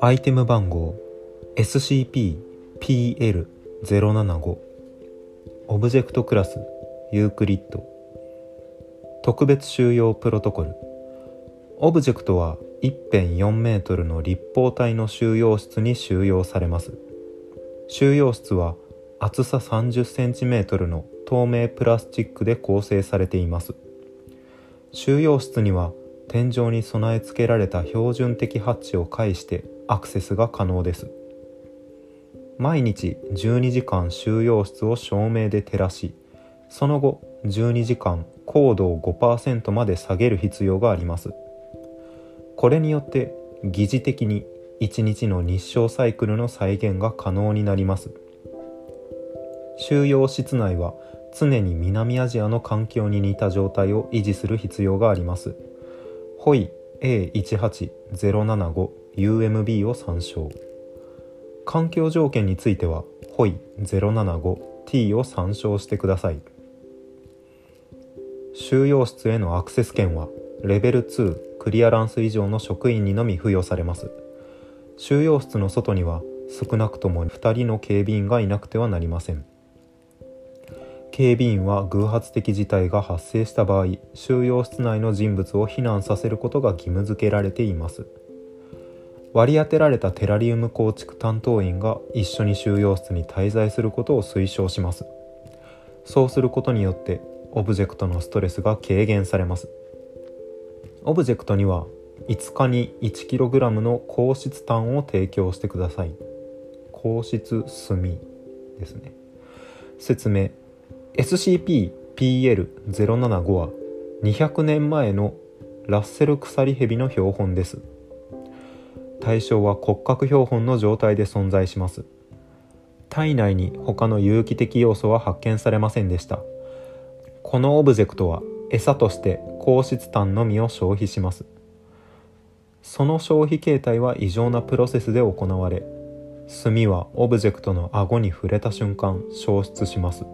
アイテム番号 SCP-PL075 オブジェクトクラスユークリッド。特別収容プロトコル。オブジェクトは1辺4メートルの立方体の収容室に収容されます。収容室は厚さ30センチメートルの透明プラスチックで構成されています。収容室には天井に備え付けられた標準的ハッチを介してアクセスが可能です。毎日12時間収容室を照明で照らしその後12時間高度を5%まで下げる必要があります。これによって疑似的に1日の日照サイクルの再現が可能になります。収容室内は常に南アジアの環境に似た状態を維持する必要があります。ホイ A18075UMB を参照。環境条件についてはホイ 075T を参照してください。収容室へのアクセス権はレベル2クリアランス以上の職員にのみ付与されます。収容室の外には少なくとも2人の警備員がいなくてはなりません。警備員は偶発的事態が発生した場合収容室内の人物を避難させることが義務付けられています。割り当てられたテラリウム構築担当員が一緒に収容室に滞在することを推奨します。そうすることによってオブジェクトのストレスが軽減されます。オブジェクトには5日に 1kg の硬質炭を提供してください。硬質炭ですね。説明。SCP-PL075 は200年前のラッセル鎖蛇の標本です。対象は骨格標本の状態で存在します。体内に他の有機的要素は発見されませんでした。このオブジェクトは餌として硬質炭のみを消費します。その消費形態は異常なプロセスで行われ炭はオブジェクトの顎に触れた瞬間消失します。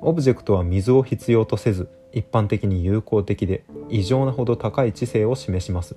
オブジェクトは水を必要とせず一般的に友好的で異常なほど高い知性を示します。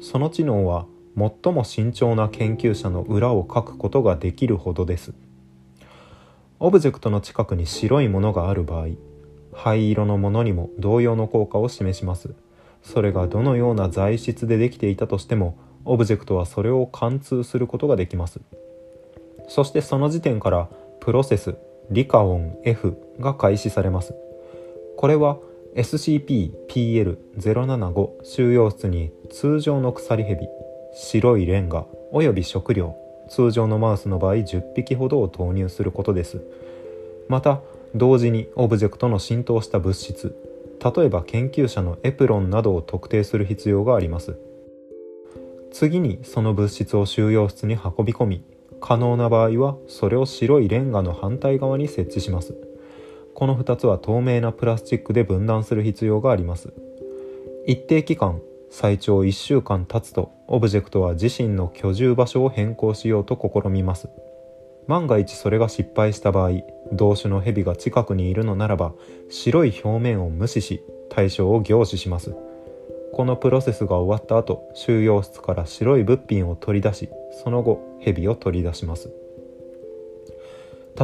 その知能は最も慎重な研究者の裏をかくことができるほどです。オブジェクトの近くに白いものがある場合灰色のものにも同様の効果を示します。それがどのような材質でできていたとしてもオブジェクトはそれを貫通することができます。そしてその時点からプロセスリカオン F が開始されます。これは SCP-PL075 収容室に通常の鎖蛇白いレンガおよび食料通常のマウスの場合10匹ほどを投入することです。また同時にオブジェクトの浸透した物質例えば研究者のエプロンなどを特定する必要があります。次にその物質を収容室に運び込み可能な場合はそれを白いレンガの反対側に設置します。この2つは透明なプラスチックで分断する必要があります。一定期間最長1週間経つとオブジェクトは自身の居住場所を変更しようと試みます。万が一それが失敗した場合同種の蛇が近くにいるのならば白い表面を無視し対象を凝視します。このプロセスが終わった後収容室から白い物品を取り出しその後蛇を取り出します。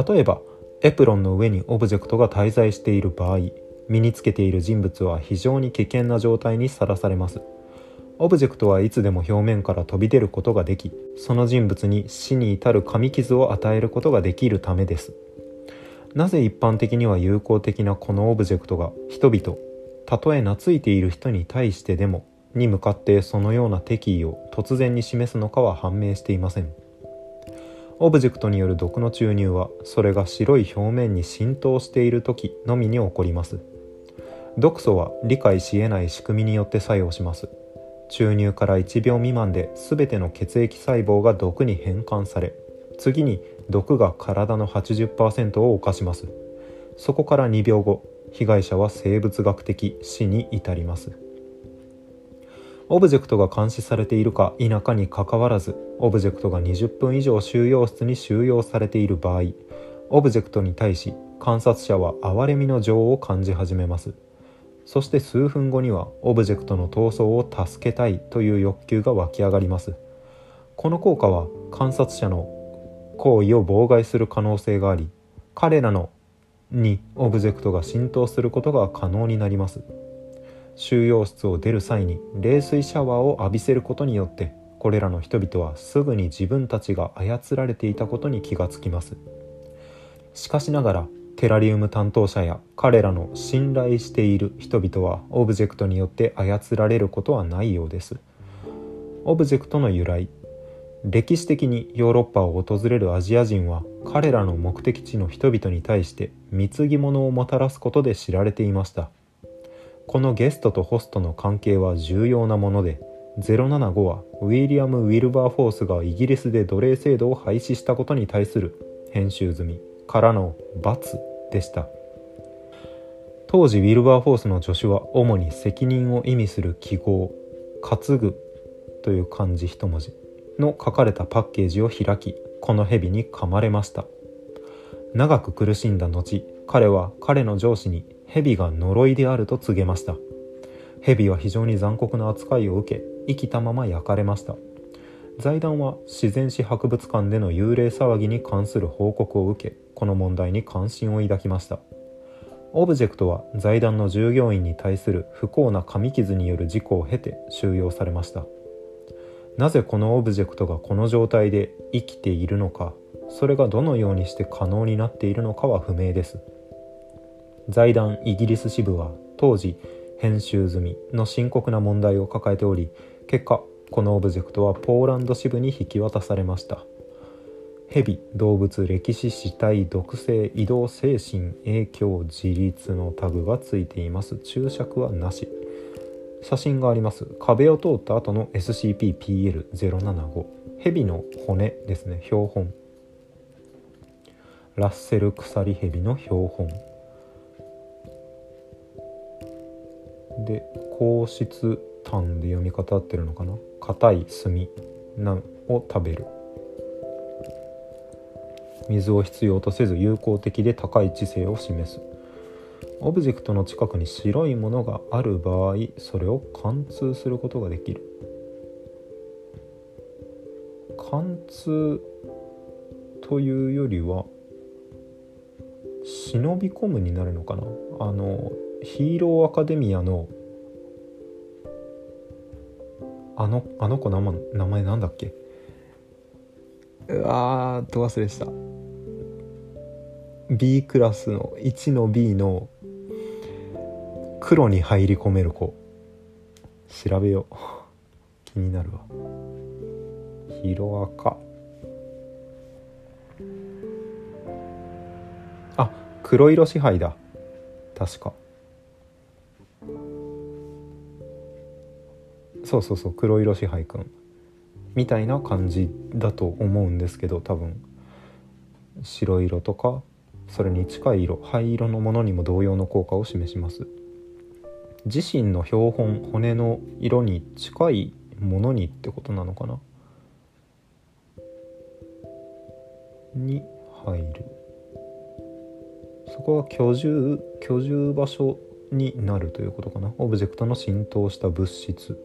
例えばエプロンの上にオブジェクトが滞在している場合身につけている人物は非常に危険な状態にさらされます。オブジェクトはいつでも表面から飛び出ることができその人物に死に至る紙傷を与えることができるためです。なぜ一般的には友好的なこのオブジェクトが人々たとえ懐いている人に対してでもに向かってそのような敵意を突然に示すのかは判明していません。オブジェクトによる毒の注入はそれが白い表面に浸透している時のみに起こります。毒素は理解し得ない仕組みによって作用します。注入から1秒未満で全ての血液細胞が毒に変換され次に毒が体の80%を侵します。そこから2秒後被害者は生物学的死に至ります。オブジェクトが監視されているか否かにかかわらずオブジェクトが20分以上収容室に収容されている場合オブジェクトに対し観察者は憐れみの情を感じ始めます。そして数分後にはオブジェクトの逃走を助けたいという欲求が湧き上がります。この効果は観察者の行為を妨害する可能性があり彼らのにオブジェクトが浸透することが可能になります。収容室を出る際に冷水シャワーを浴びせることによってこれらの人々はすぐに自分たちが操られていたことに気がつきます。しかしながらテラリウム担当者や彼らの信頼している人々はオブジェクトによって操られることはないようです。オブジェクトの由来歴史的にヨーロッパを訪れるアジア人は彼らの目的地の人々に対して貢ぎ物をもたらすことで知られていました。このゲストとホストの関係は重要なもので075はウィリアム・ウィルバーフォースがイギリスで奴隷制度を廃止したことに対する編集済みからの罰でした。当時ウィルバーフォースの助手は主に責任を意味する記号「担ぐ」という漢字一文字。の書かれたパッケージを開きこの蛇に噛まれました。長く苦しんだ後彼は彼の上司に蛇が呪いであると告げました。蛇は非常に残酷な扱いを受け生きたまま焼かれました。財団は自然史博物館での幽霊騒ぎに関する報告を受けこの問題に関心を抱きました。オブジェクトは財団の従業員に対する不幸な噛み傷による事故を経て収容されました。なぜこのオブジェクトがこの状態で生きているのかそれがどのようにして可能になっているのかは不明です。財団イギリス支部は当時編集済みの深刻な問題を抱えており結果このオブジェクトはポーランド支部に引き渡されました。蛇動物歴史死体毒性移動精神影響自立のタグがついています。注釈はなし。写真があります。壁を通った後の SCP-PL075 蛇の骨ですね。標本。ラッセル鎖蛇の標本。で硬質炭で読み方合ってるのかな？硬い炭。なを食べる。水を必要とせず有効的で高い知性を示す。オブジェクトの近くに白いものがある場合それを貫通することができる。貫通というよりは忍び込むになるのかな。あのヒーローアカデミアのあのあの子名前名前なんだっけ？うわーと忘れした。B クラスの1の B の黒に入り込める子。調べよう。気になるわ。ヒロアカ。あ黒色支配だ。確か。そうそうそう黒色支配くん。みたいな感じだと思うんですけど多分。白色とかそれに近い色。灰色のものにも同様の効果を示します。自身の標本骨の色に近いものにってことなのかな？に入る。そこは居住居住場所になるということかな？オブジェクトの浸透した物質。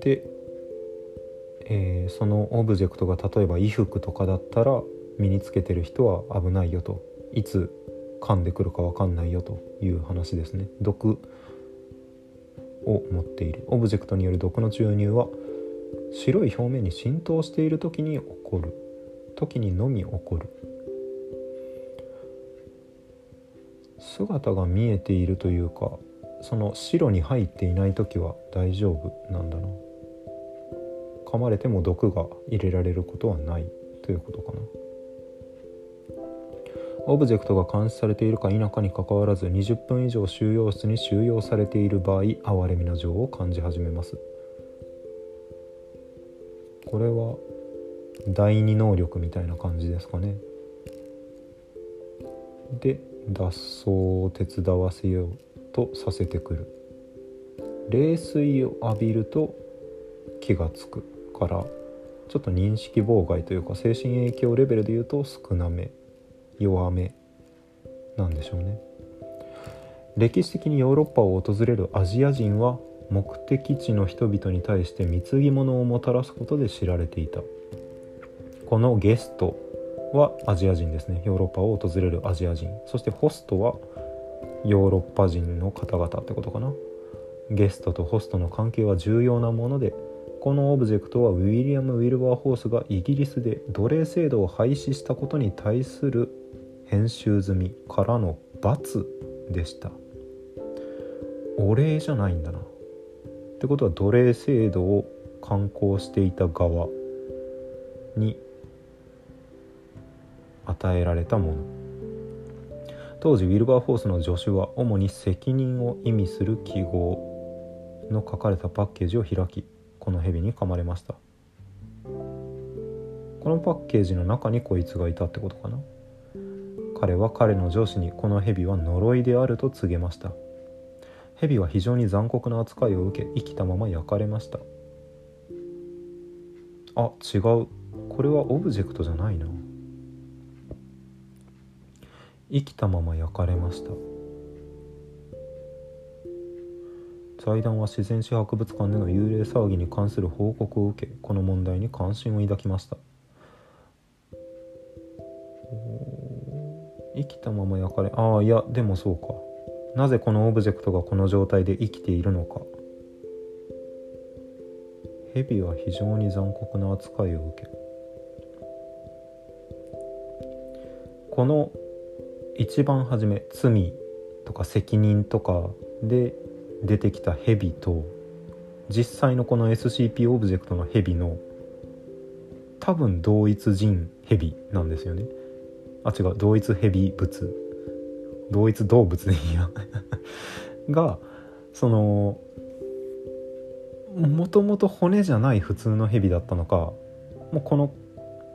で、えー、そのオブジェクトが例えば衣服とかだったら身につけてる人は危ないよと。いつ噛んでくるか分かんないよという話ですね。毒を持っている。オブジェクトによる毒の注入は白い表面に浸透している時に起こる。時にのみ起こる。姿が見えているというかその白に入っていない時は大丈夫なんだな。噛まれても毒が入れられることはないということかな。オブジェクトが監視されているか否かにかかわらず20分以上収容室に収容されている場合哀れみの情を感じ始めます。これは第二能力みたいな感じですかね。で脱走を手伝わせようとさせてくる。冷水を浴びると気がつくからちょっと認識妨害というか精神影響レベルで言うと少なめ。弱めなんでしょうね。歴史的にヨーロッパを訪れるアジア人は目的地の人々に対して貢ぎ物をもたらすことで知られていた。このゲストはアジア人ですね。ヨーロッパを訪れるアジア人。そしてホストはヨーロッパ人の方々ってことかな。ゲストとホストの関係は重要なものでこのオブジェクトはウィリアム・ウィルバーホースがイギリスで奴隷制度を廃止したことに対する編集済みからの罰でした。お礼じゃないんだな。ってことは奴隷制度を刊行していた側に与えられたもの。当時ウィルバーフォースの助手は主に責任を意味する記号の書かれたパッケージを開きこの蛇に噛まれました。このパッケージの中にこいつがいたってことかな。彼は彼の上司にこの蛇は呪いであると告げました。蛇は非常に残酷な扱いを受け生きたまま焼かれました。あ違う。これはオブジェクトじゃないな。生きたまま焼かれました。財団は自然史博物館での幽霊騒ぎに関する報告を受けこの問題に関心を抱きました。生きたまま焼かれああいやでもそうか。なぜこのオブジェクトがこの状態で生きているのか。ヘビは非常に残酷な扱いを受ける。この一番初め罪とか責任とかで出てきたヘビと実際のこの SCP オブジェクトのヘビの多分同一人ヘビなんですよね。あ違う。同一ヘビ物同一動物でいいや。がそのもともと骨じゃない普通のヘビだったのかもうこの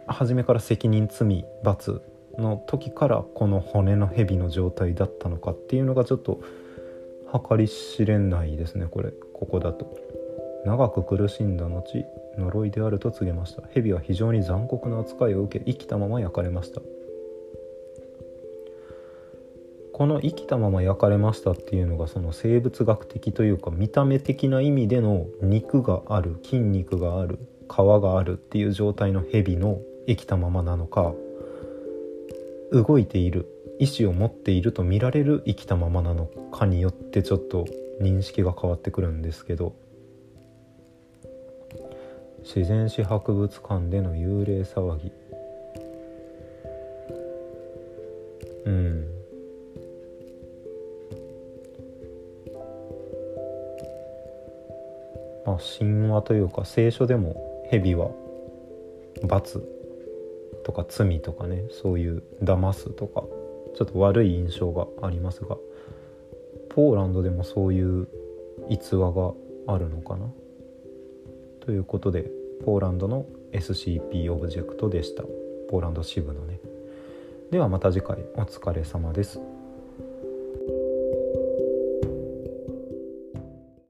初めから責任罪罰の時からこの骨のヘビの状態だったのかっていうのがちょっと計り知れないですねこれ。ここだと。長く苦しんだ後呪いであると告げました。蛇は非常に残酷な扱いを受け生きたまま焼かれました。この生きたまま焼かれましたっていうのがその生物学的というか見た目的な意味での肉がある筋肉がある皮があるっていう状態の蛇の生きたままなのか動いている意思を持っていると見られる生きたままなのかによってちょっと認識が変わってくるんですけど自然史博物館での幽霊騒ぎというか聖書でも蛇は罰とか罪とかねそういう騙すとかちょっと悪い印象がありますがポーランドでもそういう逸話があるのかな？ということでポーランドの SCP オブジェクトでした。ポーランド支部のね。ではまた次回お疲れ様です。